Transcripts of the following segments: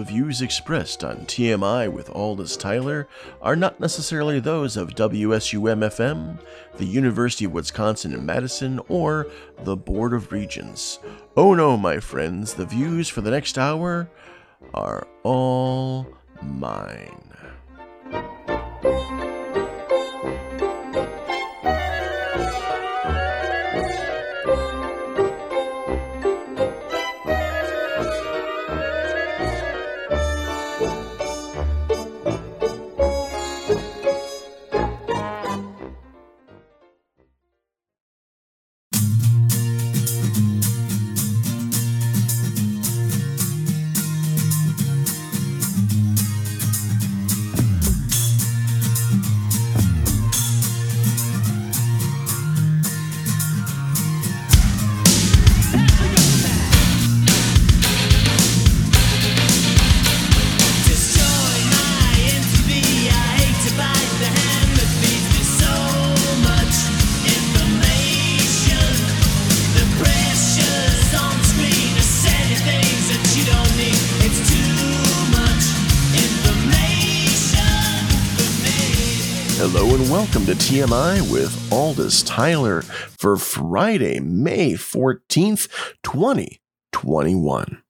The views expressed on TMI with Aldous Tyler are not necessarily those of WSUM FM, the University of Wisconsin in Madison, or the Board of Regents. Oh no, my friends, the views for the next hour are all mine. TMI with Aldous Tyler for Friday, May 14th, 2021.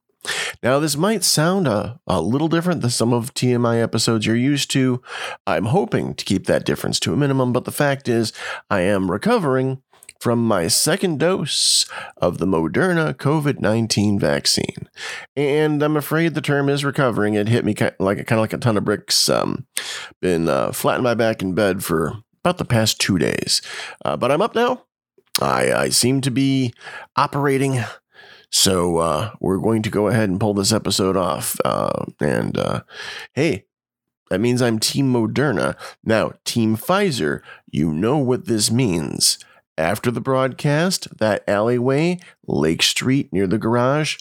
Now, this might sound a, a little different than some of TMI episodes you're used to. I'm hoping to keep that difference to a minimum, but the fact is, I am recovering from my second dose of the Moderna COVID 19 vaccine. And I'm afraid the term is recovering. It hit me ki- like kind of like a ton of bricks. Um, been uh, flat on my back in bed for about the past two days. Uh, but I'm up now. I, I seem to be operating. So uh, we're going to go ahead and pull this episode off. Uh, and uh, hey, that means I'm Team Moderna. Now, Team Pfizer, you know what this means. After the broadcast, that alleyway, Lake Street near the garage,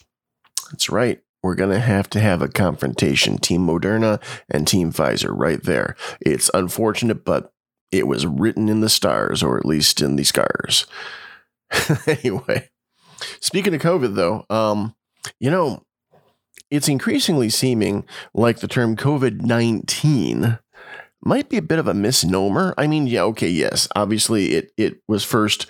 that's right. We're going to have to have a confrontation. Team Moderna and Team Pfizer right there. It's unfortunate, but it was written in the stars, or at least in the scars. anyway, speaking of COVID, though, um, you know, it's increasingly seeming like the term COVID 19 might be a bit of a misnomer. I mean, yeah, okay, yes. Obviously, it, it was first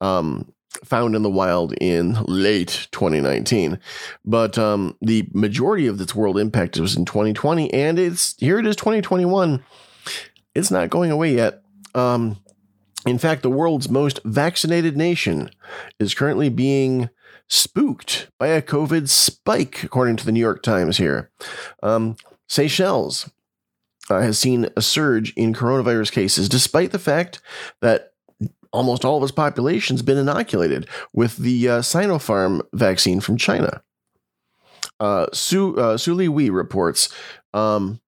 um, found in the wild in late 2019, but um, the majority of its world impact was in 2020, and it's here it is 2021. It's not going away yet. Um, in fact, the world's most vaccinated nation is currently being spooked by a COVID spike, according to the New York Times here. Um, Seychelles uh, has seen a surge in coronavirus cases, despite the fact that almost all of its population has been inoculated with the uh, Sinopharm vaccine from China. Uh, Su, uh, Sui-Lee Wee reports um,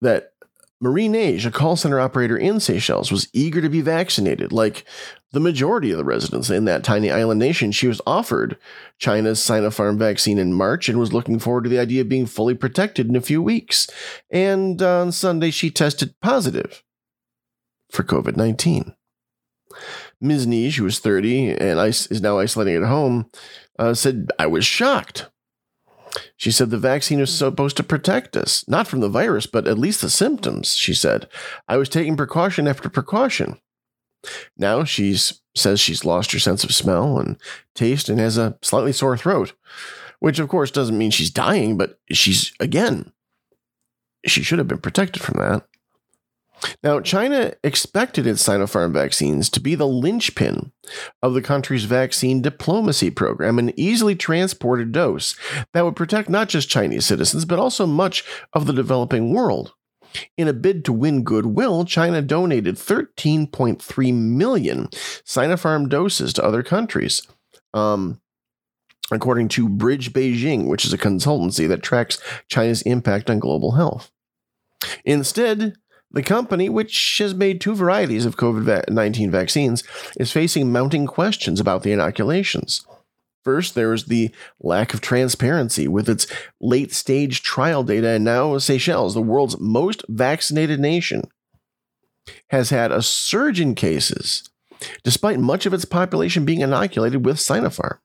that Marie Nage, a call center operator in Seychelles, was eager to be vaccinated. Like the majority of the residents in that tiny island nation, she was offered China's Sinopharm vaccine in March and was looking forward to the idea of being fully protected in a few weeks. And on Sunday, she tested positive for COVID 19. Ms. Nij, who was 30 and is is now isolating at home, uh, said, I was shocked. She said the vaccine is supposed to protect us, not from the virus, but at least the symptoms, she said. I was taking precaution after precaution. Now she says she's lost her sense of smell and taste and has a slightly sore throat, which of course doesn't mean she's dying, but she's, again, she should have been protected from that. Now, China expected its Sinopharm vaccines to be the linchpin of the country's vaccine diplomacy program, an easily transported dose that would protect not just Chinese citizens, but also much of the developing world. In a bid to win goodwill, China donated 13.3 million Sinopharm doses to other countries. Um, according to Bridge Beijing, which is a consultancy that tracks China's impact on global health. Instead, the company, which has made two varieties of COVID 19 vaccines, is facing mounting questions about the inoculations. First, there is the lack of transparency with its late stage trial data, and now Seychelles, the world's most vaccinated nation, has had a surge in cases, despite much of its population being inoculated with Sinopharm.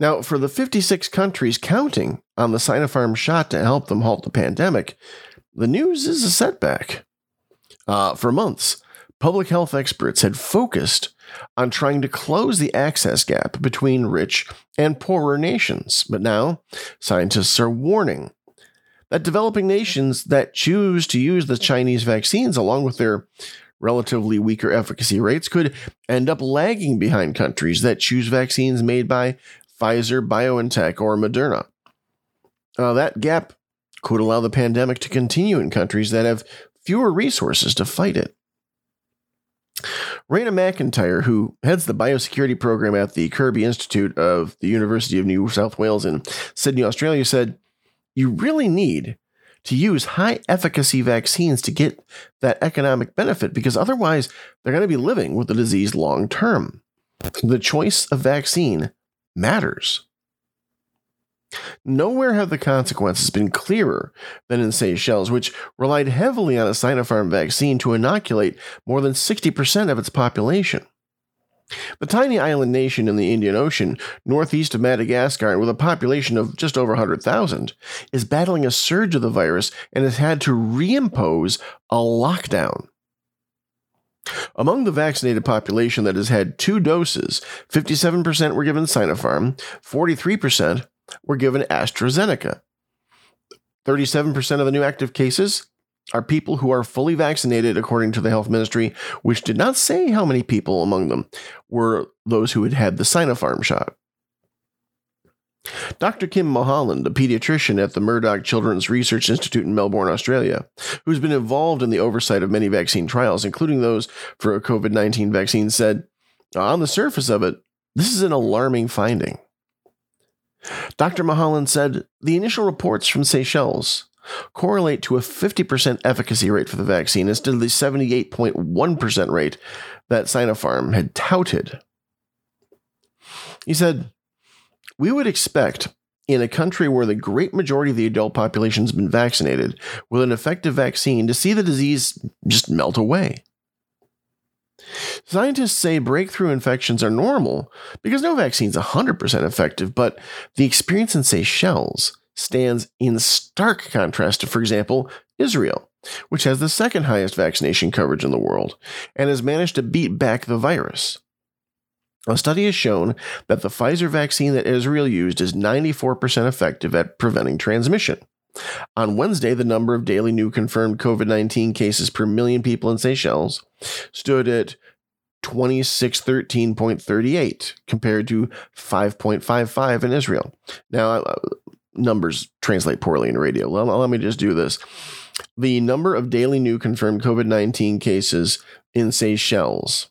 Now, for the 56 countries counting on the Sinopharm shot to help them halt the pandemic, the news is a setback. Uh, for months, public health experts had focused on trying to close the access gap between rich and poorer nations. But now, scientists are warning that developing nations that choose to use the Chinese vaccines along with their relatively weaker efficacy rates could end up lagging behind countries that choose vaccines made by Pfizer, BioNTech, or Moderna. Uh, that gap could allow the pandemic to continue in countries that have fewer resources to fight it. Raina MacIntyre, who heads the biosecurity program at the Kirby Institute of the University of New South Wales in Sydney, Australia, said, You really need to use high efficacy vaccines to get that economic benefit because otherwise they're going to be living with the disease long term. The choice of vaccine matters. Nowhere have the consequences been clearer than in Seychelles, which relied heavily on a Sinopharm vaccine to inoculate more than 60% of its population. The tiny island nation in the Indian Ocean, northeast of Madagascar, with a population of just over 100,000, is battling a surge of the virus and has had to reimpose a lockdown. Among the vaccinated population that has had two doses, 57% were given Sinopharm, 43% were given AstraZeneca. 37% of the new active cases are people who are fully vaccinated, according to the health ministry, which did not say how many people among them were those who had had the Sinopharm shot. Dr. Kim Mulholland, a pediatrician at the Murdoch Children's Research Institute in Melbourne, Australia, who's been involved in the oversight of many vaccine trials, including those for a COVID 19 vaccine, said, On the surface of it, this is an alarming finding. Dr. Mulholland said the initial reports from Seychelles correlate to a 50% efficacy rate for the vaccine instead of the 78.1% rate that Sinopharm had touted. He said, We would expect in a country where the great majority of the adult population has been vaccinated with an effective vaccine to see the disease just melt away. Scientists say breakthrough infections are normal because no vaccine is 100% effective, but the experience in Seychelles stands in stark contrast to, for example, Israel, which has the second highest vaccination coverage in the world and has managed to beat back the virus. A study has shown that the Pfizer vaccine that Israel used is 94% effective at preventing transmission. On Wednesday, the number of daily new confirmed COVID 19 cases per million people in Seychelles stood at 2613.38 compared to 5.55 in Israel. Now, uh, numbers translate poorly in radio. Let, let me just do this. The number of daily new confirmed COVID 19 cases in Seychelles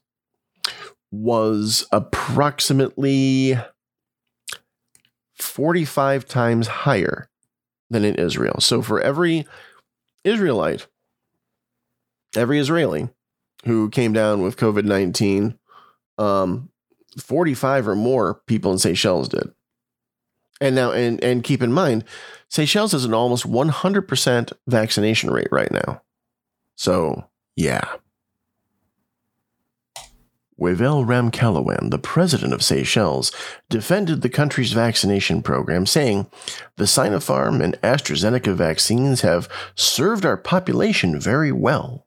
was approximately 45 times higher than in Israel. So for every Israelite, every Israeli who came down with COVID 19, um, 45 or more people in Seychelles did. And now, and, and keep in mind, Seychelles has an almost 100% vaccination rate right now. So, yeah. Wavel Ramkalawan, the president of Seychelles, defended the country's vaccination program, saying, The Sinopharm and AstraZeneca vaccines have served our population very well.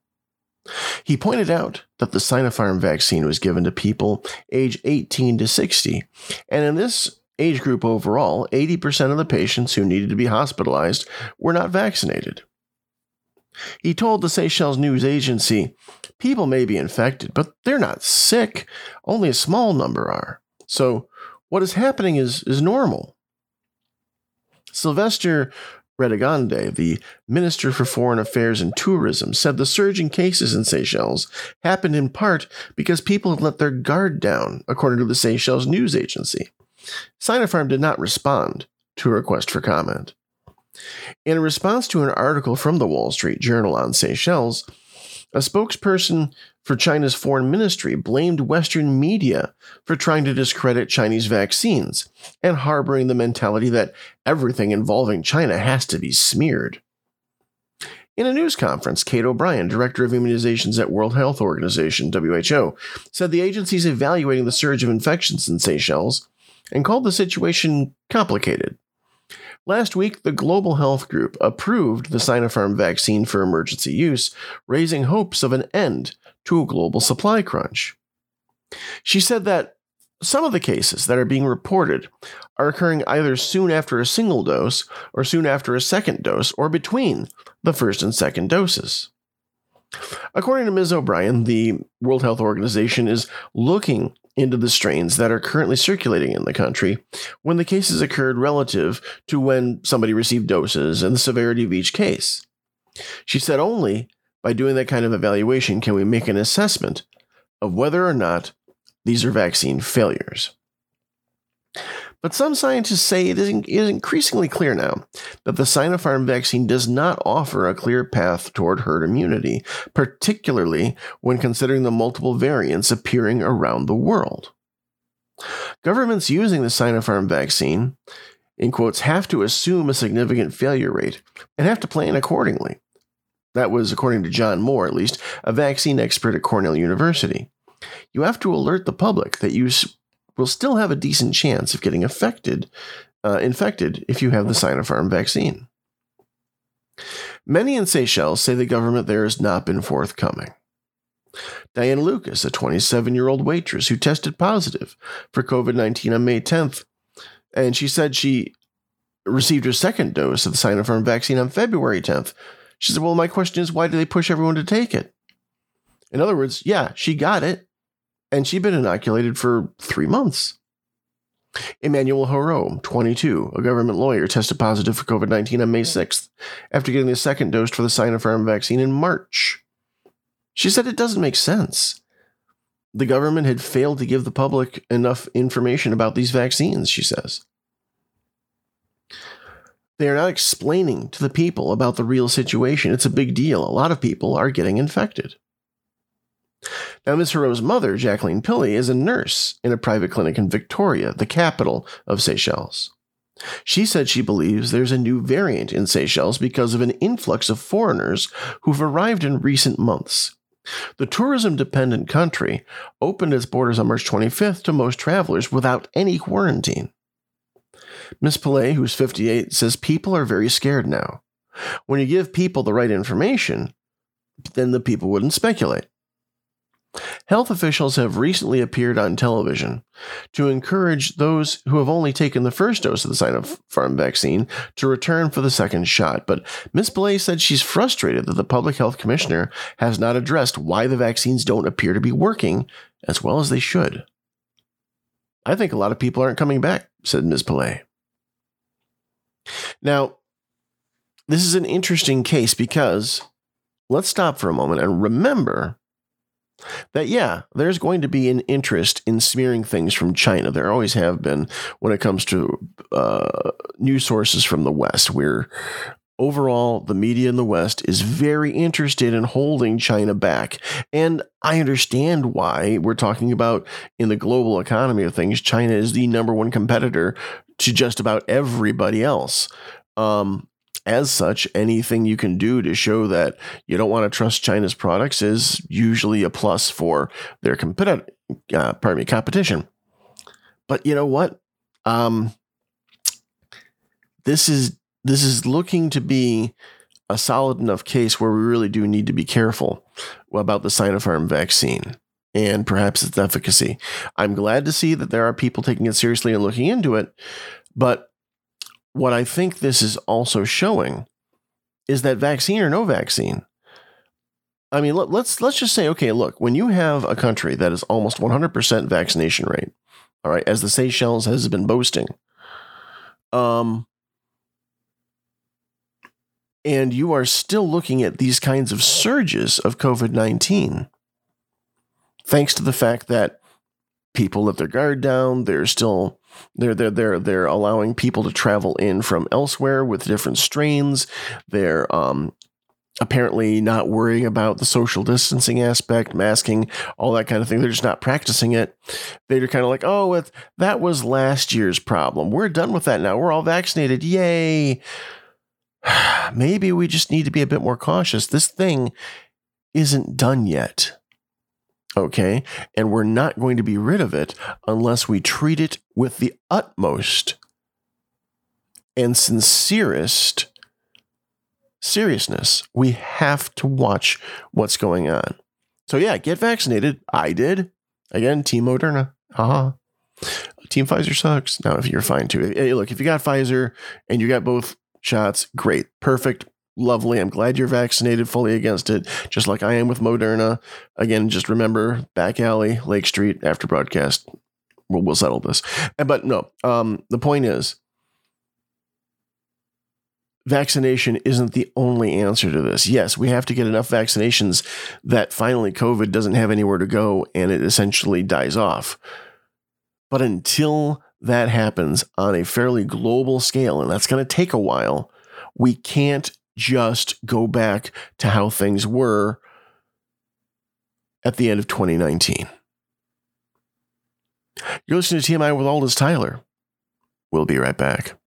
He pointed out that the Sinopharm vaccine was given to people age 18 to 60, and in this age group overall, 80% of the patients who needed to be hospitalized were not vaccinated. He told the Seychelles news agency, People may be infected, but they're not sick. Only a small number are. So what is happening is, is normal. Sylvester Radegonde, the Minister for Foreign Affairs and Tourism, said the surge in cases in Seychelles happened in part because people had let their guard down, according to the Seychelles news agency. Sinopharm did not respond to a request for comment. In response to an article from the Wall Street Journal on Seychelles, a spokesperson for China's foreign ministry blamed Western media for trying to discredit Chinese vaccines and harboring the mentality that everything involving China has to be smeared. In a news conference, Kate O'Brien, director of immunizations at World Health Organization (WHO), said the agency is evaluating the surge of infections in Seychelles and called the situation complicated. Last week, the Global Health Group approved the Sinopharm vaccine for emergency use, raising hopes of an end to a global supply crunch. She said that some of the cases that are being reported are occurring either soon after a single dose or soon after a second dose or between the first and second doses. According to Ms. O'Brien, the World Health Organization is looking into the strains that are currently circulating in the country when the cases occurred relative to when somebody received doses and the severity of each case. She said only by doing that kind of evaluation can we make an assessment of whether or not these are vaccine failures. But some scientists say it is increasingly clear now that the Sinopharm vaccine does not offer a clear path toward herd immunity, particularly when considering the multiple variants appearing around the world. Governments using the Sinopharm vaccine, in quotes, have to assume a significant failure rate and have to plan accordingly. That was according to John Moore, at least, a vaccine expert at Cornell University. You have to alert the public that you will still have a decent chance of getting affected, uh, infected if you have the Sinopharm vaccine. Many in Seychelles say the government there has not been forthcoming. Diane Lucas, a 27 year old waitress who tested positive for COVID 19 on May 10th, and she said she received her second dose of the Sinopharm vaccine on February 10th. She said, Well, my question is, why do they push everyone to take it? In other words, yeah, she got it, and she'd been inoculated for three months. Emmanuel Haro, 22, a government lawyer, tested positive for COVID 19 on May 6th after getting the second dose for the Sinopharm vaccine in March. She said it doesn't make sense. The government had failed to give the public enough information about these vaccines, she says. They are not explaining to the people about the real situation. It's a big deal. A lot of people are getting infected. Now, Ms. Haro's mother, Jacqueline Pillay, is a nurse in a private clinic in Victoria, the capital of Seychelles. She said she believes there's a new variant in Seychelles because of an influx of foreigners who've arrived in recent months. The tourism dependent country opened its borders on March 25th to most travelers without any quarantine. Ms. Pillay, who's 58, says people are very scared now. When you give people the right information, then the people wouldn't speculate. Health officials have recently appeared on television to encourage those who have only taken the first dose of the Sinopharm vaccine to return for the second shot. But Ms. Pillay said she's frustrated that the public health commissioner has not addressed why the vaccines don't appear to be working as well as they should. I think a lot of people aren't coming back, said Ms. Pillay. Now, this is an interesting case because let's stop for a moment and remember that yeah, there's going to be an interest in smearing things from China. There always have been when it comes to uh, news sources from the West, where overall the media in the West is very interested in holding China back. And I understand why we're talking about in the global economy of things, China is the number one competitor to just about everybody else. Um, as such, anything you can do to show that you don't want to trust China's products is usually a plus for their competitor, uh, pardon me, competition. But you know what? Um, this is this is looking to be a solid enough case where we really do need to be careful about the Sinopharm vaccine and perhaps its efficacy. I'm glad to see that there are people taking it seriously and looking into it, but what I think this is also showing is that vaccine or no vaccine. I mean, let, let's let's just say, okay, look, when you have a country that is almost 100% vaccination rate, all right, as the Seychelles has been boasting, um, and you are still looking at these kinds of surges of COVID 19, thanks to the fact that people let their guard down, they're still they're they're they're they're allowing people to travel in from elsewhere with different strains. They're um, apparently not worrying about the social distancing aspect, masking, all that kind of thing. They're just not practicing it. They're kind of like, oh, it, that was last year's problem. We're done with that now. We're all vaccinated. Yay. Maybe we just need to be a bit more cautious. This thing isn't done yet. Okay. And we're not going to be rid of it unless we treat it with the utmost and sincerest seriousness. We have to watch what's going on. So, yeah, get vaccinated. I did. Again, Team Moderna. Haha. Team Pfizer sucks. Now, if you're fine too. Hey, look, if you got Pfizer and you got both shots, great. Perfect. Lovely. I'm glad you're vaccinated fully against it, just like I am with Moderna. Again, just remember back alley, Lake Street, after broadcast. We'll, we'll settle this. But no, um, the point is vaccination isn't the only answer to this. Yes, we have to get enough vaccinations that finally COVID doesn't have anywhere to go and it essentially dies off. But until that happens on a fairly global scale, and that's going to take a while, we can't just go back to how things were at the end of 2019. You're listening to TMI with Aldous Tyler. We'll be right back.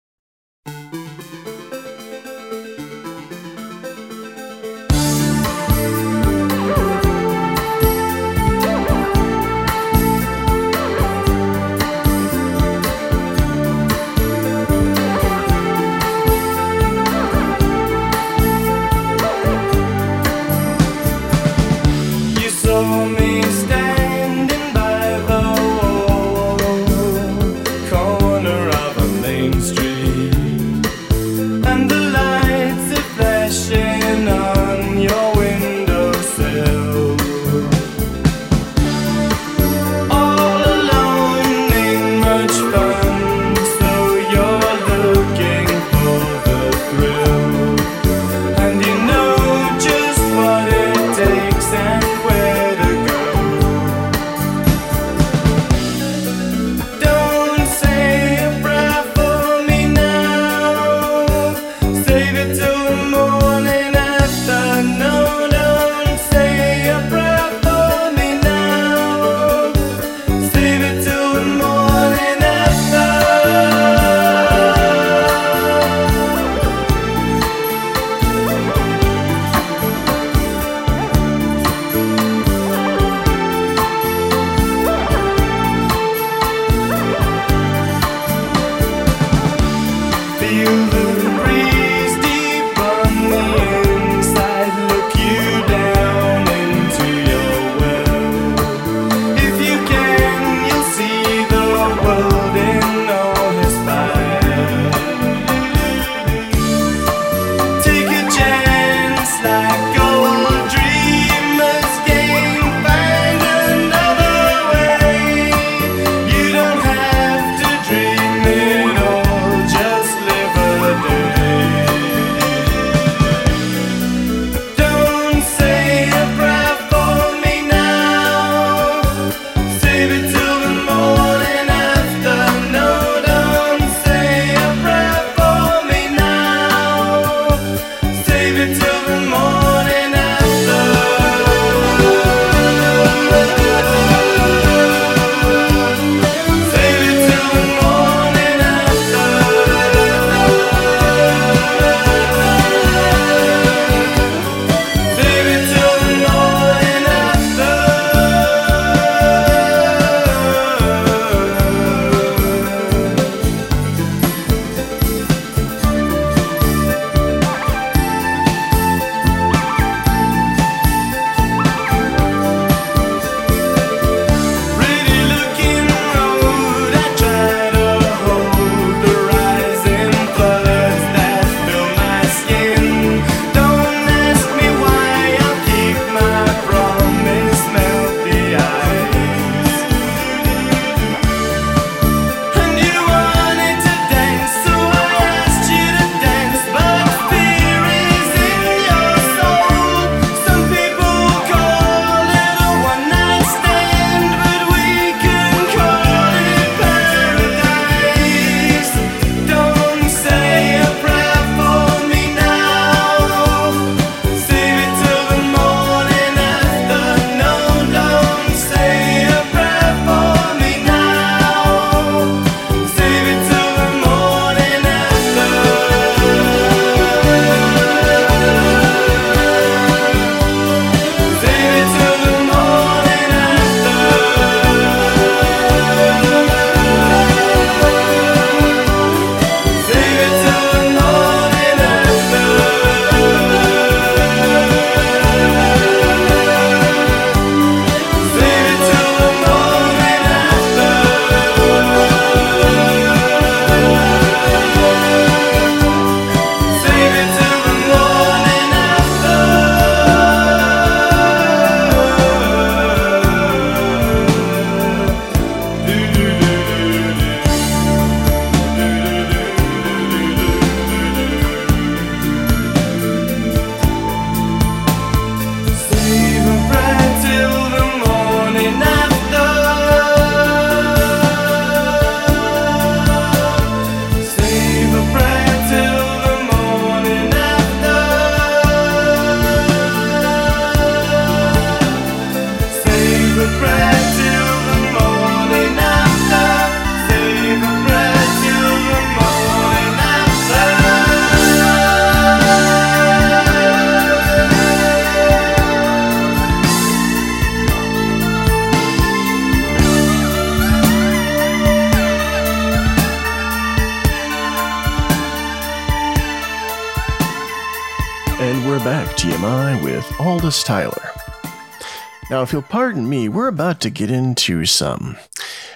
To get into some,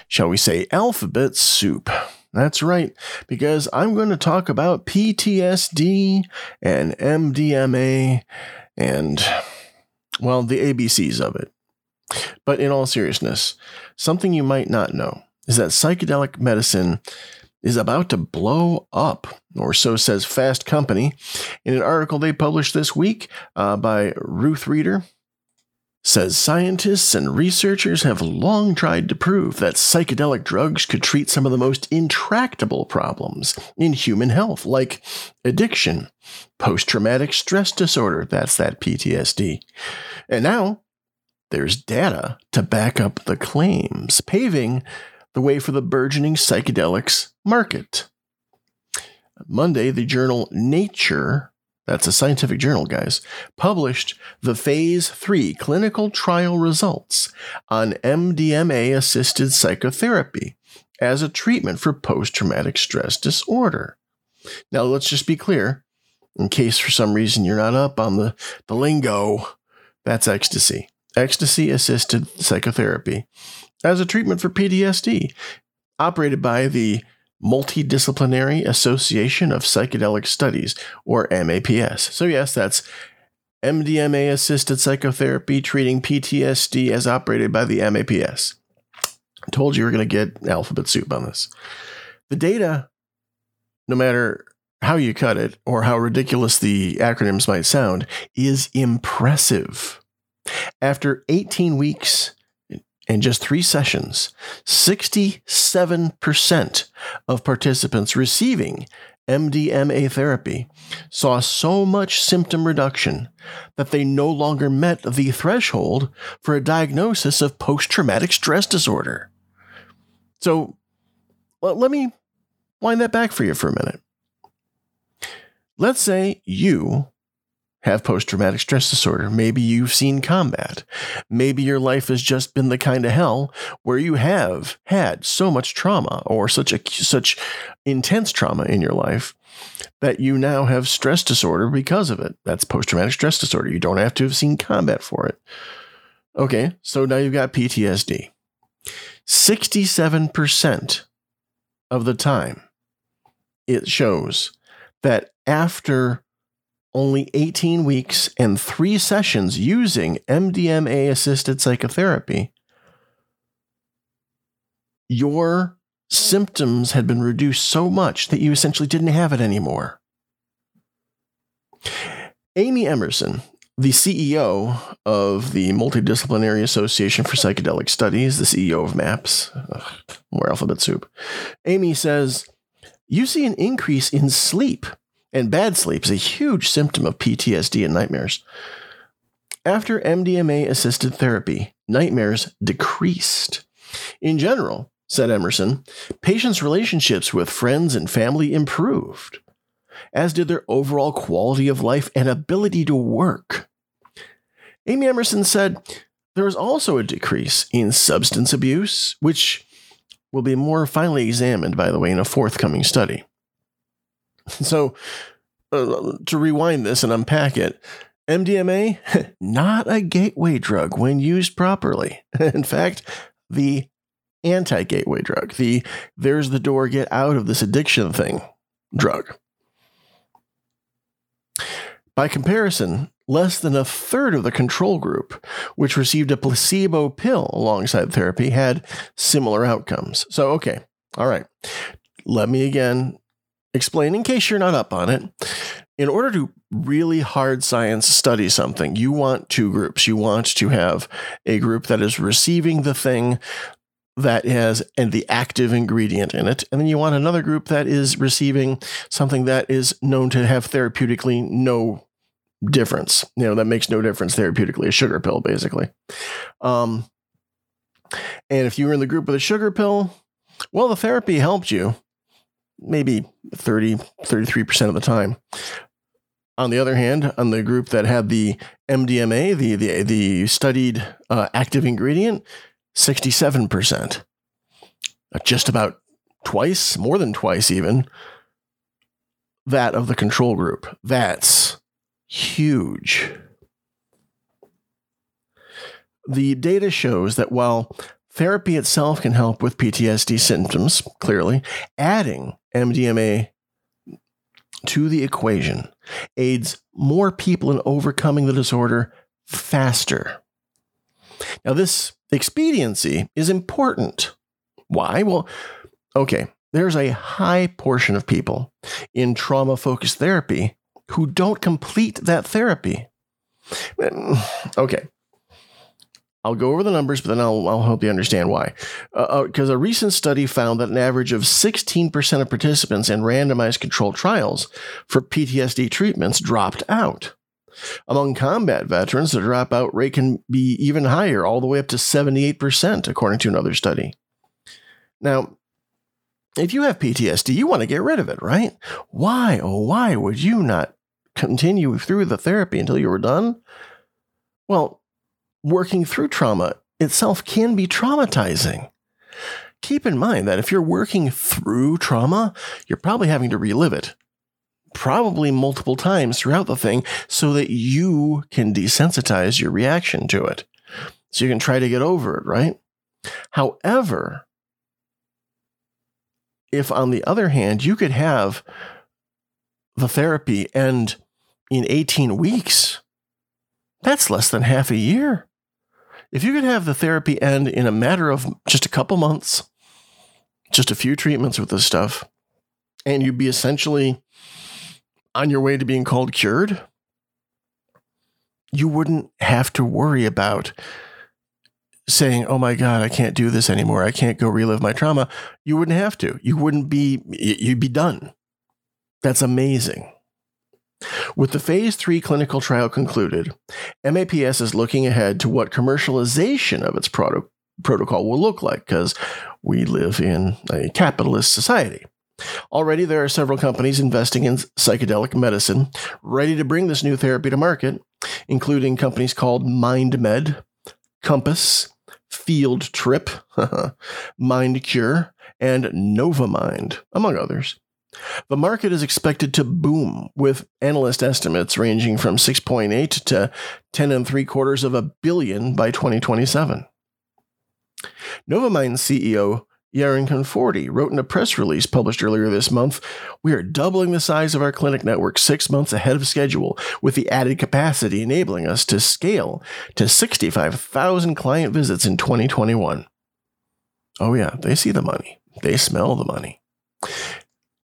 shall we say, alphabet soup. That's right, because I'm going to talk about PTSD and MDMA and, well, the ABCs of it. But in all seriousness, something you might not know is that psychedelic medicine is about to blow up, or so says Fast Company in an article they published this week uh, by Ruth Reader. Says scientists and researchers have long tried to prove that psychedelic drugs could treat some of the most intractable problems in human health, like addiction, post traumatic stress disorder, that's that PTSD. And now there's data to back up the claims, paving the way for the burgeoning psychedelics market. Monday, the journal Nature, that's a scientific journal, guys, published the phase three clinical trial results on MDMA assisted psychotherapy as a treatment for post traumatic stress disorder. Now, let's just be clear in case for some reason you're not up on the, the lingo, that's ecstasy. Ecstasy assisted psychotherapy as a treatment for PTSD, operated by the Multidisciplinary Association of Psychedelic Studies, or MAPS. So, yes, that's MDMA assisted psychotherapy treating PTSD as operated by the MAPS. I told you we are going to get alphabet soup on this. The data, no matter how you cut it or how ridiculous the acronyms might sound, is impressive. After 18 weeks and just three sessions, 67% of participants receiving MDMA therapy saw so much symptom reduction that they no longer met the threshold for a diagnosis of post traumatic stress disorder. So well, let me wind that back for you for a minute. Let's say you have post traumatic stress disorder. Maybe you've seen combat. Maybe your life has just been the kind of hell where you have had so much trauma or such a such intense trauma in your life that you now have stress disorder because of it. That's post traumatic stress disorder. You don't have to have seen combat for it. Okay, so now you've got PTSD. 67% of the time it shows that after only 18 weeks and three sessions using MDMA assisted psychotherapy, your symptoms had been reduced so much that you essentially didn't have it anymore. Amy Emerson, the CEO of the Multidisciplinary Association for Psychedelic Studies, the CEO of MAPS, ugh, more alphabet soup, Amy says, You see an increase in sleep and bad sleep is a huge symptom of PTSD and nightmares. After MDMA assisted therapy, nightmares decreased. In general, said Emerson, patients' relationships with friends and family improved, as did their overall quality of life and ability to work. Amy Emerson said there was also a decrease in substance abuse, which will be more finely examined, by the way, in a forthcoming study. So, uh, to rewind this and unpack it, MDMA, not a gateway drug when used properly. In fact, the anti gateway drug, the there's the door, get out of this addiction thing drug. By comparison, less than a third of the control group, which received a placebo pill alongside therapy, had similar outcomes. So, okay, all right. Let me again explain in case you're not up on it. In order to really hard science study something, you want two groups. You want to have a group that is receiving the thing that has and the active ingredient in it, and then you want another group that is receiving something that is known to have therapeutically no difference. You know, that makes no difference therapeutically, a sugar pill, basically. Um, and if you were in the group with a sugar pill, well, the therapy helped you maybe 30, 33% of the time. On the other hand, on the group that had the MDMA, the, the, the studied uh, active ingredient, 67%. Uh, Just about twice, more than twice even, that of the control group. That's huge. the data shows that while therapy itself can help with PTSD symptoms, clearly, adding MDMA to the equation aids more people in overcoming the disorder faster. Now, this expediency is important. Why? Well, okay, there's a high portion of people in trauma focused therapy who don't complete that therapy. Okay. I'll go over the numbers, but then I'll, I'll help you understand why. Because uh, a recent study found that an average of 16% of participants in randomized controlled trials for PTSD treatments dropped out. Among combat veterans, the dropout rate can be even higher, all the way up to 78%, according to another study. Now, if you have PTSD, you want to get rid of it, right? Why, oh, why would you not continue through the therapy until you were done? Well, working through trauma itself can be traumatizing. Keep in mind that if you're working through trauma, you're probably having to relive it, probably multiple times throughout the thing, so that you can desensitize your reaction to it. So you can try to get over it, right? However, if on the other hand, you could have the therapy end in 18 weeks, that's less than half a year. If you could have the therapy end in a matter of just a couple months, just a few treatments with this stuff, and you'd be essentially on your way to being called cured, you wouldn't have to worry about saying, Oh my God, I can't do this anymore. I can't go relive my trauma. You wouldn't have to. You wouldn't be, you'd be done. That's amazing. With the phase three clinical trial concluded, MAPS is looking ahead to what commercialization of its proto- protocol will look like because we live in a capitalist society. Already, there are several companies investing in psychedelic medicine, ready to bring this new therapy to market, including companies called MindMed, Compass, Field Trip, Mind Cure, and Novamind, among others. The market is expected to boom, with analyst estimates ranging from 6.8 to 10 and three quarters of a billion by 2027. Novamind CEO Yaron Conforti wrote in a press release published earlier this month We are doubling the size of our clinic network six months ahead of schedule, with the added capacity enabling us to scale to 65,000 client visits in 2021. Oh, yeah, they see the money, they smell the money.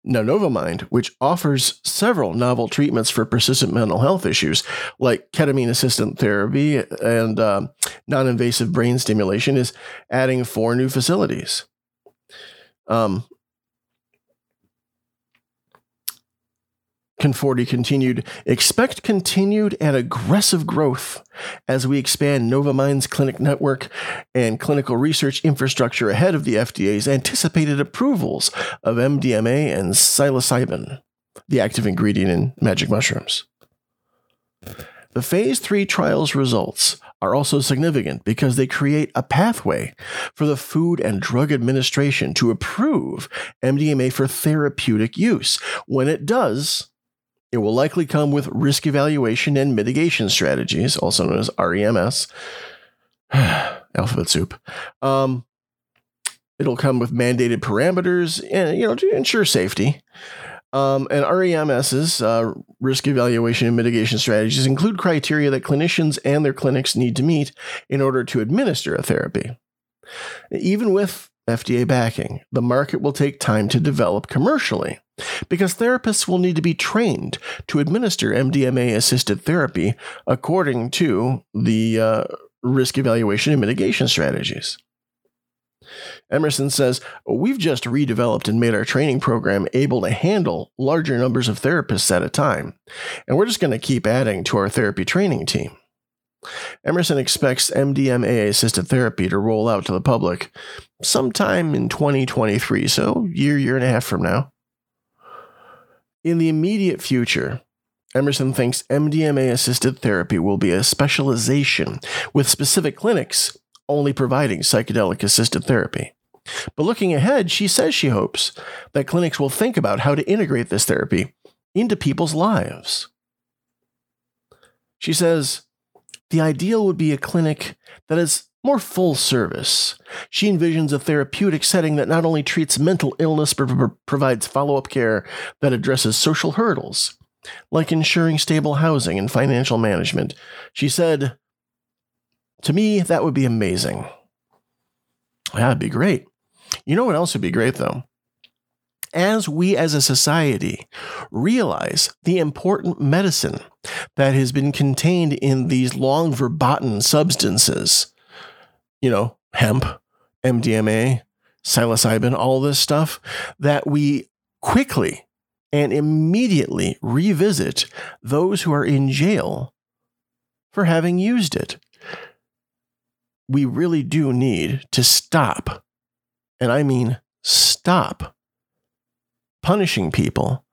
Now, Novamind, which offers several novel treatments for persistent mental health issues like ketamine assisted therapy and uh, non invasive brain stimulation, is adding four new facilities. Um, Conforti continued, expect continued and aggressive growth as we expand Novamind's clinic network and clinical research infrastructure ahead of the FDA's anticipated approvals of MDMA and psilocybin, the active ingredient in magic mushrooms. The phase 3 trials results are also significant because they create a pathway for the Food and Drug Administration to approve MDMA for therapeutic use. When it does, it will likely come with risk evaluation and mitigation strategies, also known as REMS. Alphabet soup. Um, it'll come with mandated parameters and you know to ensure safety. Um, and REMS's uh, risk evaluation and mitigation strategies include criteria that clinicians and their clinics need to meet in order to administer a therapy. Even with FDA backing, the market will take time to develop commercially because therapists will need to be trained to administer MDMA assisted therapy according to the uh, risk evaluation and mitigation strategies. Emerson says, We've just redeveloped and made our training program able to handle larger numbers of therapists at a time, and we're just going to keep adding to our therapy training team. Emerson expects MDMA assisted therapy to roll out to the public sometime in 2023, so year, year and a half from now. In the immediate future, Emerson thinks MDMA assisted therapy will be a specialization with specific clinics only providing psychedelic assisted therapy. But looking ahead, she says she hopes that clinics will think about how to integrate this therapy into people's lives. She says, the ideal would be a clinic that is more full service. She envisions a therapeutic setting that not only treats mental illness but provides follow up care that addresses social hurdles, like ensuring stable housing and financial management. She said, To me, that would be amazing. That'd be great. You know what else would be great, though? As we as a society realize the important medicine that has been contained in these long verboten substances, you know, hemp, MDMA, psilocybin, all this stuff, that we quickly and immediately revisit those who are in jail for having used it. We really do need to stop, and I mean stop, punishing people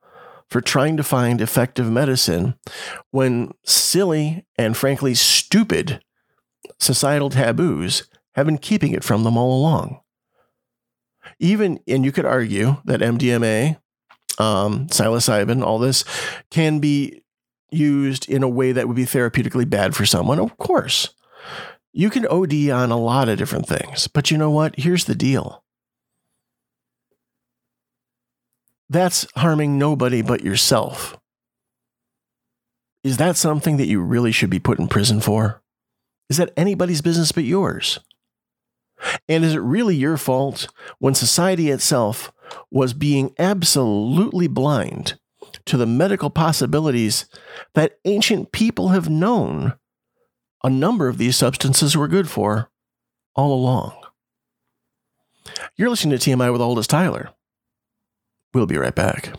for trying to find effective medicine when silly and frankly stupid societal taboos have been keeping it from them all along. Even, and you could argue that MDMA, um, psilocybin, all this can be used in a way that would be therapeutically bad for someone. Of course, you can OD on a lot of different things, but you know what? Here's the deal that's harming nobody but yourself. Is that something that you really should be put in prison for? Is that anybody's business but yours? And is it really your fault when society itself was being absolutely blind to the medical possibilities that ancient people have known a number of these substances were good for all along? You're listening to TMI with Aldous Tyler. We'll be right back.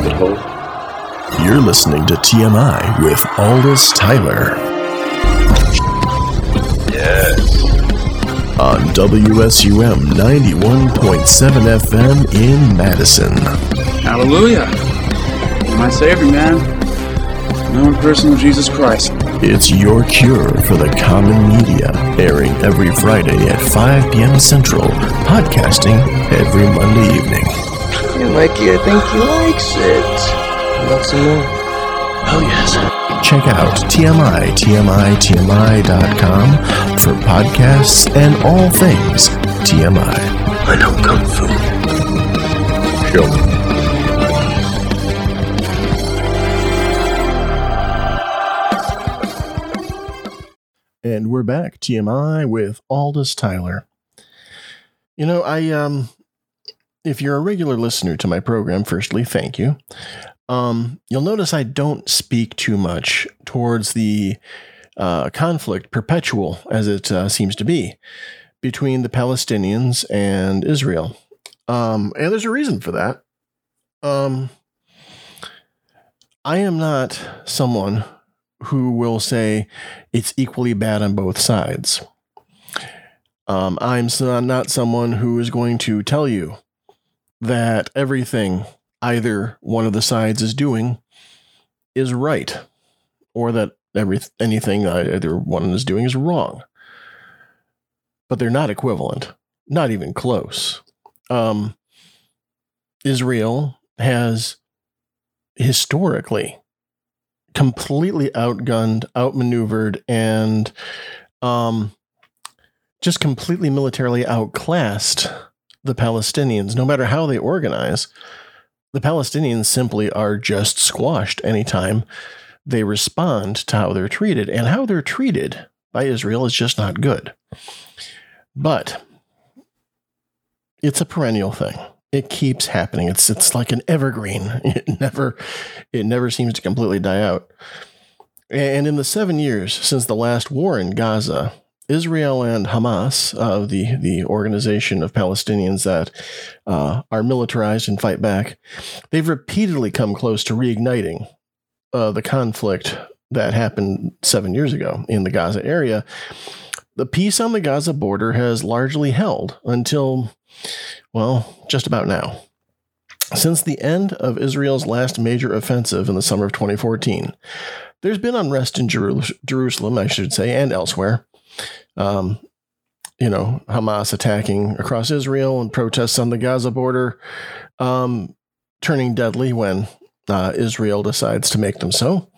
Rabbit hole? You're listening to TMI with Aldous Tyler Yes. on WSUM 91.7 FM in Madison. Hallelujah. My Savior, man. Known person of Jesus Christ. It's your cure for the common media, airing every Friday at 5 p.m. Central, podcasting every Monday evening. Hey, Mikey, I think he likes it. Want some more? Oh, yes. Check out TMI, TMI, TMI.com for podcasts and all things TMI. I know Kung Fu. Show me. And we're back, TMI with Aldous Tyler. You know, I um if you're a regular listener to my program, firstly, thank you. Um, you'll notice I don't speak too much towards the uh, conflict, perpetual as it uh, seems to be, between the Palestinians and Israel. Um, and there's a reason for that. Um, I am not someone who will say it's equally bad on both sides. Um, I'm not someone who is going to tell you that everything either one of the sides is doing is right, or that every anything either one is doing is wrong. But they're not equivalent, not even close. Um, Israel has historically completely outgunned, outmaneuvered, and um, just completely militarily outclassed the Palestinians. No matter how they organize, the Palestinians simply are just squashed anytime they respond to how they're treated. And how they're treated by Israel is just not good. But it's a perennial thing. It keeps happening. It's it's like an evergreen. It never it never seems to completely die out. And in the seven years since the last war in Gaza, Israel and Hamas, uh, the the organization of Palestinians that uh, are militarized and fight back, they've repeatedly come close to reigniting uh, the conflict that happened seven years ago in the Gaza area. The peace on the Gaza border has largely held until, well, just about now. Since the end of Israel's last major offensive in the summer of 2014, there's been unrest in Jeru- Jerusalem, I should say, and elsewhere. Um, you know, Hamas attacking across Israel and protests on the Gaza border um, turning deadly when uh, Israel decides to make them so.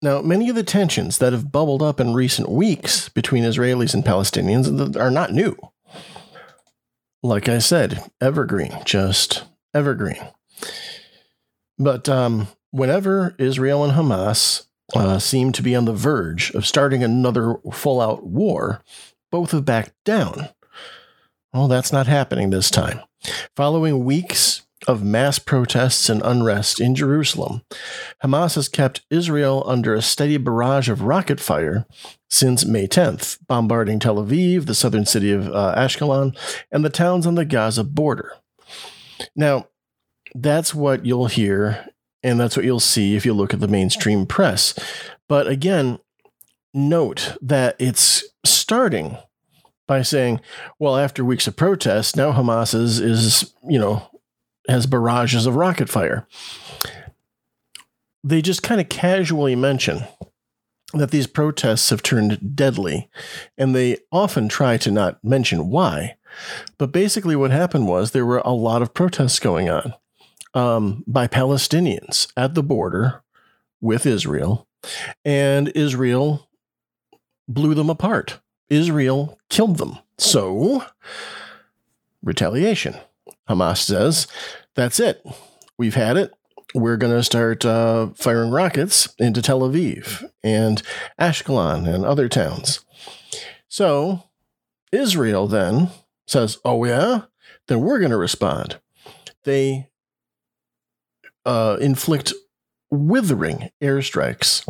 Now, many of the tensions that have bubbled up in recent weeks between Israelis and Palestinians are not new. Like I said, evergreen, just evergreen. But um, whenever Israel and Hamas uh, seem to be on the verge of starting another full out war, both have backed down. Well, that's not happening this time. Following weeks of mass protests and unrest in Jerusalem, Hamas has kept Israel under a steady barrage of rocket fire since May 10th, bombarding Tel Aviv, the southern city of uh, Ashkelon, and the towns on the Gaza border. Now, that's what you'll hear, and that's what you'll see if you look at the mainstream press. But again, note that it's starting by saying, well, after weeks of protests, now Hamas is, is you know, has barrages of rocket fire. They just kind of casually mention that these protests have turned deadly, and they often try to not mention why. But basically, what happened was there were a lot of protests going on um, by Palestinians at the border with Israel, and Israel blew them apart. Israel killed them. So, retaliation. Hamas says, that's it. We've had it. We're going to start uh, firing rockets into Tel Aviv and Ashkelon and other towns. So, Israel then says, oh, yeah? Then we're going to respond. They uh, inflict withering airstrikes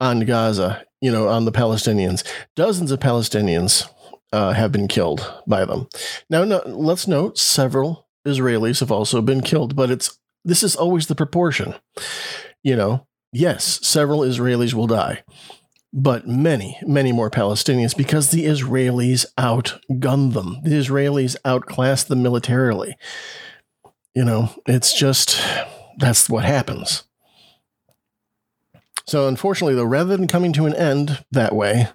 on Gaza, you know, on the Palestinians. Dozens of Palestinians uh, have been killed by them. Now, no, let's note several Israelis have also been killed, but it's this is always the proportion. You know, yes, several Israelis will die, but many, many more Palestinians because the Israelis outgun them. The Israelis outclass them militarily. You know, it's just that's what happens. So, unfortunately, though, rather than coming to an end that way,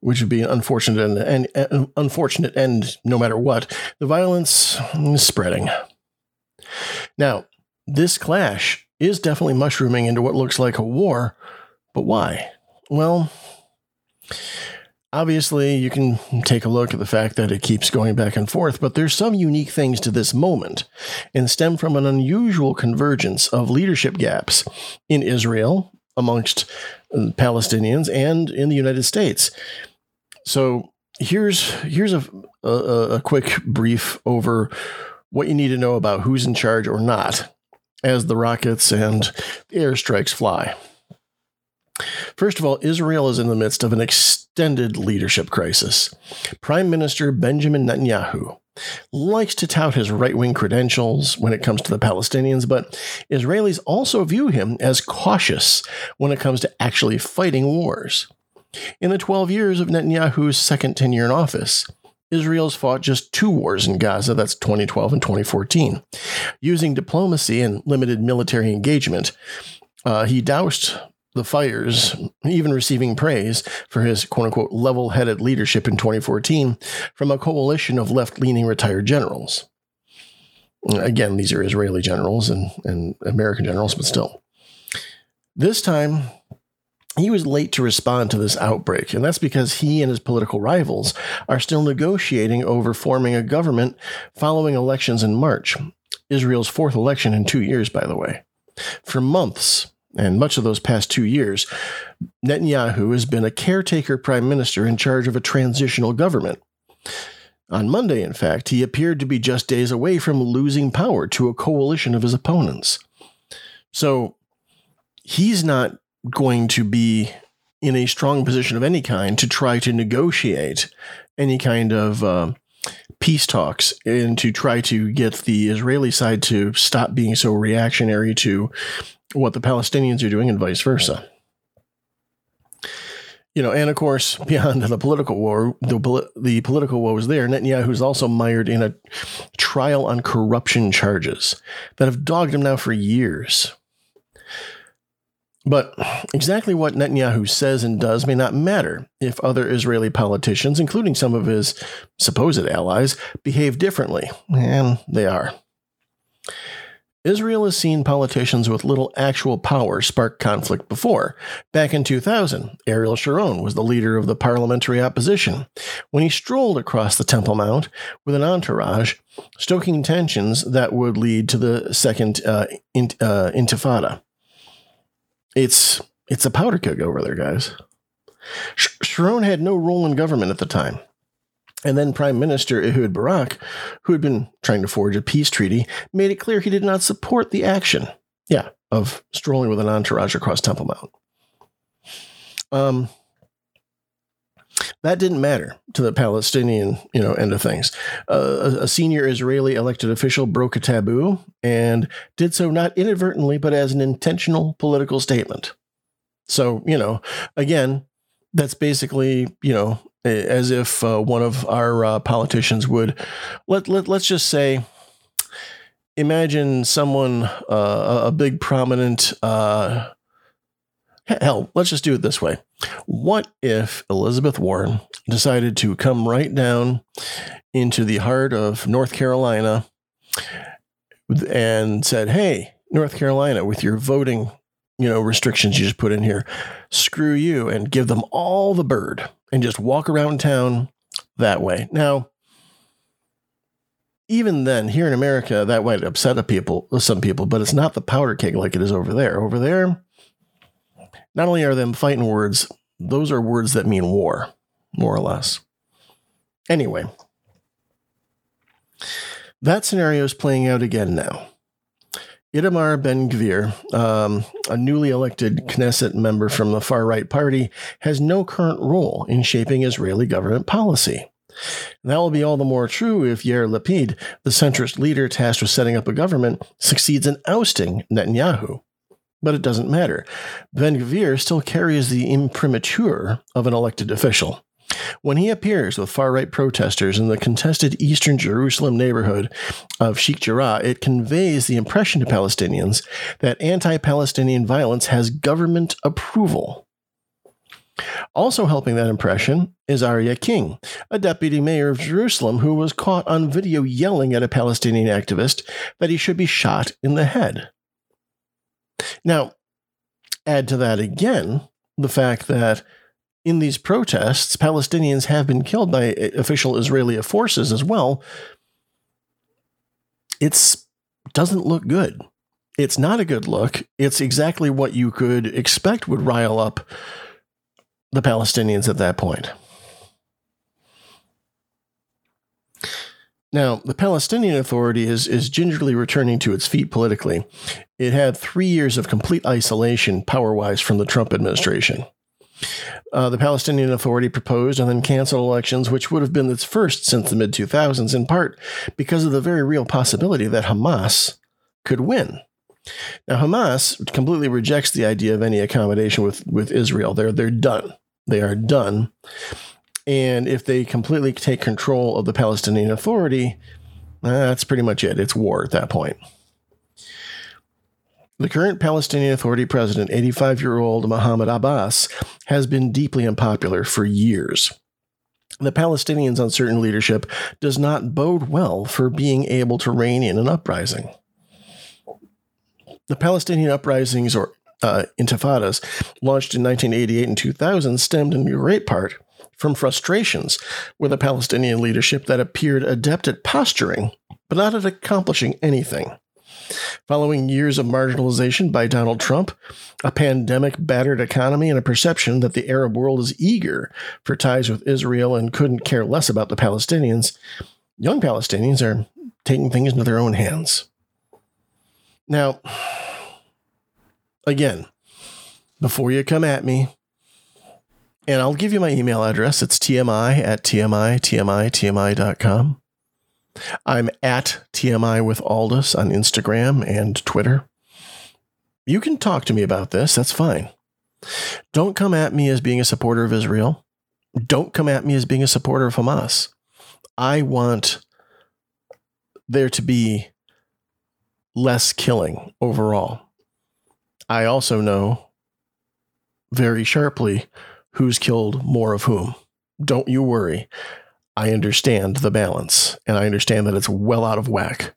which would be an unfortunate and an, an unfortunate end no matter what, the violence is spreading. Now, this clash is definitely mushrooming into what looks like a war, but why? Well, obviously, you can take a look at the fact that it keeps going back and forth, but there's some unique things to this moment and stem from an unusual convergence of leadership gaps in Israel amongst uh, Palestinians and in the United States. So here's here's a, a, a quick brief over what you need to know about who's in charge or not as the rockets and the airstrikes fly. First of all, Israel is in the midst of an extended leadership crisis. Prime Minister Benjamin Netanyahu likes to tout his right wing credentials when it comes to the Palestinians, but Israelis also view him as cautious when it comes to actually fighting wars. In the 12 years of Netanyahu's second tenure in office, Israel's fought just two wars in Gaza, that's 2012 and 2014. Using diplomacy and limited military engagement, uh, he doused the fires, even receiving praise for his quote unquote level headed leadership in 2014 from a coalition of left leaning retired generals. Again, these are Israeli generals and, and American generals, but still. This time, he was late to respond to this outbreak, and that's because he and his political rivals are still negotiating over forming a government following elections in March. Israel's fourth election in two years, by the way. For months, and much of those past two years, Netanyahu has been a caretaker prime minister in charge of a transitional government. On Monday, in fact, he appeared to be just days away from losing power to a coalition of his opponents. So he's not going to be in a strong position of any kind to try to negotiate any kind of uh, peace talks and to try to get the Israeli side to stop being so reactionary to what the Palestinians are doing and vice versa. You know, and of course, beyond the political war, the, the political woes there, Netanyahu's also mired in a trial on corruption charges that have dogged him now for years. But exactly what Netanyahu says and does may not matter if other Israeli politicians, including some of his supposed allies, behave differently. And they are. Israel has seen politicians with little actual power spark conflict before. Back in 2000, Ariel Sharon was the leader of the parliamentary opposition when he strolled across the Temple Mount with an entourage, stoking tensions that would lead to the second uh, in, uh, intifada. It's it's a powder keg over there, guys. Sh- Sharon had no role in government at the time. And then Prime Minister Ehud Barak, who had been trying to forge a peace treaty, made it clear he did not support the action, yeah, of strolling with an entourage across Temple Mount. Um, that didn't matter to the Palestinian, you know, end of things. Uh, a, senior Israeli elected official broke a taboo and did so not inadvertently, but as an intentional political statement. So, you know, again, that's basically, you know, as if uh, one of our uh, politicians would. Let, let let's just say imagine someone uh, a a big prominent uh hell let's just do it this way. What if elizabeth warren decided to come right down into the heart of north carolina and said hey north carolina with your voting you know restrictions you just put in here screw you and give them all the bird and just walk around town that way. Now even then here in america that might upset people some people but it's not the powder keg like it is over there. Over there not only are them fighting words those are words that mean war more or less. Anyway that scenario is playing out again now Itamar Ben Gvir, um, a newly elected Knesset member from the far right party, has no current role in shaping Israeli government policy. And that will be all the more true if Yair Lapid, the centrist leader tasked with setting up a government, succeeds in ousting Netanyahu. But it doesn't matter. Ben Gvir still carries the imprimatur of an elected official. When he appears with far right protesters in the contested eastern Jerusalem neighborhood of Sheikh Jarrah, it conveys the impression to Palestinians that anti Palestinian violence has government approval. Also helping that impression is Aryeh King, a deputy mayor of Jerusalem who was caught on video yelling at a Palestinian activist that he should be shot in the head. Now, add to that again the fact that in these protests, Palestinians have been killed by eh, official Israeli forces as well. It's doesn't look good. It's not a good look. It's exactly what you could expect would rile up the Palestinians at that point. Now, the Palestinian Authority is, is gingerly returning to its feet politically. It had three years of complete isolation, power wise, from the Trump administration. Uh, the Palestinian Authority proposed and then canceled elections, which would have been its first since the mid 2000s, in part because of the very real possibility that Hamas could win. Now, Hamas completely rejects the idea of any accommodation with, with Israel. They're, they're done. They are done. And if they completely take control of the Palestinian Authority, that's pretty much it. It's war at that point. The current Palestinian Authority president, 85 year old Mahmoud Abbas, has been deeply unpopular for years. The Palestinians' uncertain leadership does not bode well for being able to rein in an uprising. The Palestinian uprisings, or uh, intifadas, launched in 1988 and 2000, stemmed in great part from frustrations with a Palestinian leadership that appeared adept at posturing, but not at accomplishing anything. Following years of marginalization by Donald Trump, a pandemic battered economy, and a perception that the Arab world is eager for ties with Israel and couldn't care less about the Palestinians, young Palestinians are taking things into their own hands. Now, again, before you come at me, and I'll give you my email address. It's tmi at tmi, tmi, tmi.com. I'm at TMI with Aldous on Instagram and Twitter. You can talk to me about this. That's fine. Don't come at me as being a supporter of Israel. Don't come at me as being a supporter of Hamas. I want there to be less killing overall. I also know very sharply who's killed more of whom. Don't you worry. I understand the balance and I understand that it's well out of whack.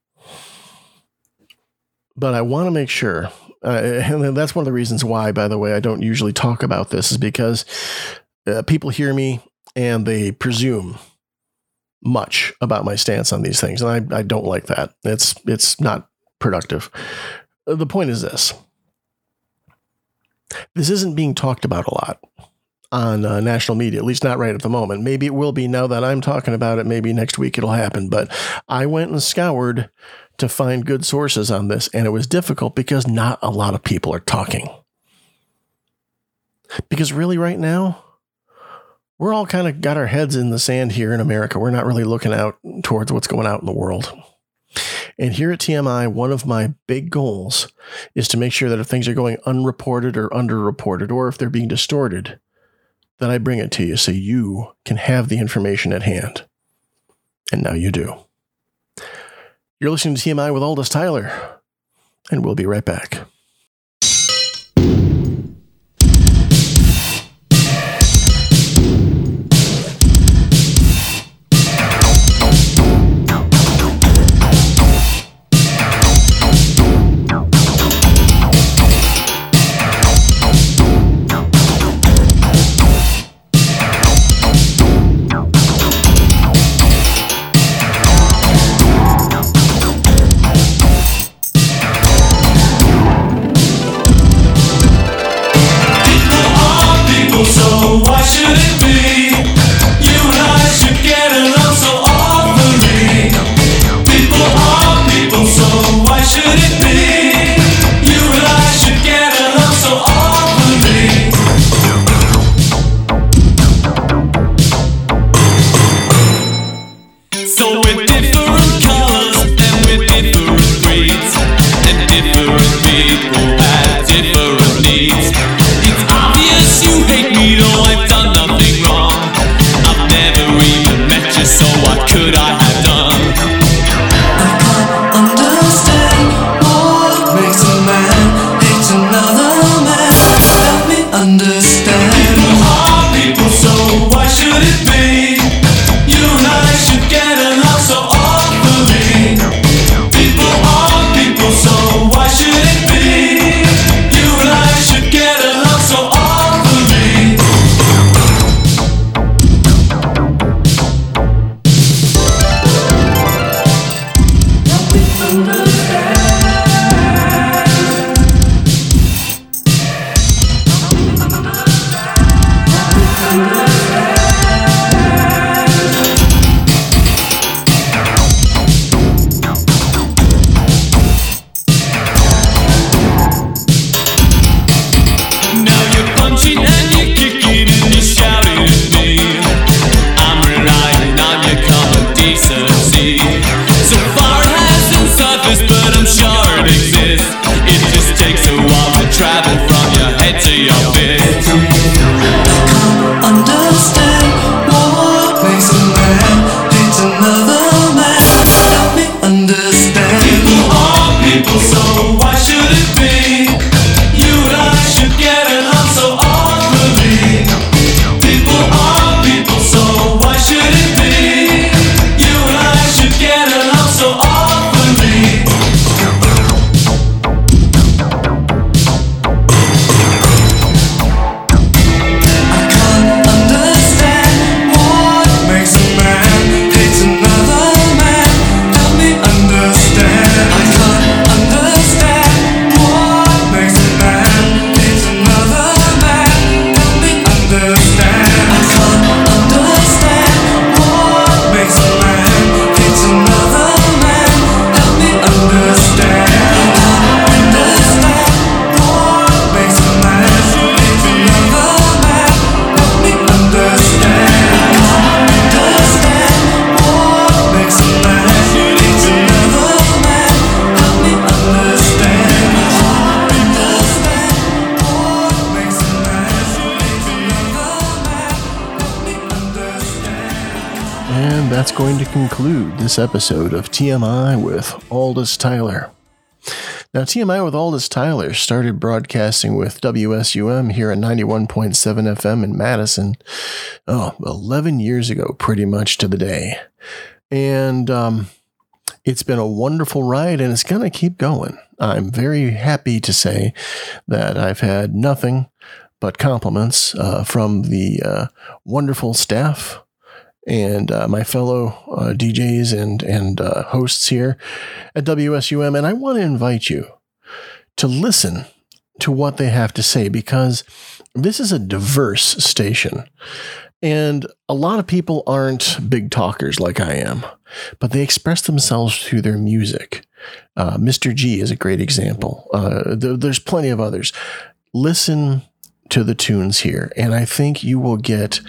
But I want to make sure, uh, and that's one of the reasons why, by the way, I don't usually talk about this, is because uh, people hear me and they presume much about my stance on these things, and I, I don't like that. It's it's not productive. The point is this: this isn't being talked about a lot on uh, national media, at least not right at the moment. Maybe it will be now that I'm talking about it. Maybe next week it'll happen. But I went and scoured to find good sources on this, and it was difficult because not a lot of people are talking. Because really, right now, we're all kind of got our heads in the sand here in America. We're not really looking out towards what's going out in the world. And here at TMI, one of my big goals is to make sure that if things are going unreported or underreported, or if they're being distorted, that I bring it to you so you can have the information at hand. And now you do. You're listening to TMI with Aldous Tyler, and we'll be right back. just so conclude this episode of TMI with Aldous Tyler. Now, TMI with Aldous Tyler started broadcasting with WSUM here at 91.7 FM in Madison, oh, 11 years ago, pretty much to the day. And um, it's been a wonderful ride and it's going to keep going. I'm very happy to say that I've had nothing but compliments uh, from the uh, wonderful staff and uh, my fellow uh, DJs and and uh, hosts here at WSUM, and I want to invite you to listen to what they have to say because this is a diverse station. And a lot of people aren't big talkers like I am, but they express themselves through their music. Uh, Mr. G is a great example. Uh, th- there's plenty of others. Listen to the tunes here, and I think you will get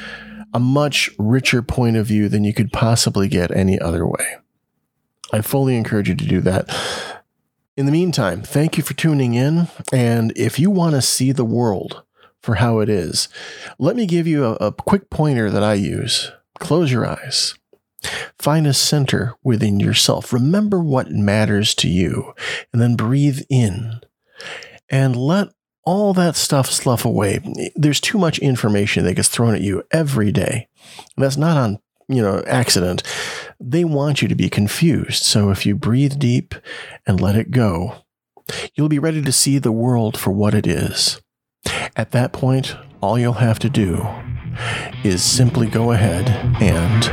a much richer point of view than you could possibly get any other way. I fully encourage you to do that. In the meantime, thank you for tuning in. And if you want to see the world for how it is, let me give you a, a quick pointer that I use. Close your eyes. Find a center within yourself. Remember what matters to you, and then breathe in and let all that stuff slough away. There's too much information that gets thrown at you every day. And that's not on, you know, accident. They want you to be confused. So if you breathe deep and let it go, you'll be ready to see the world for what it is. At that point, all you'll have to do is simply go ahead and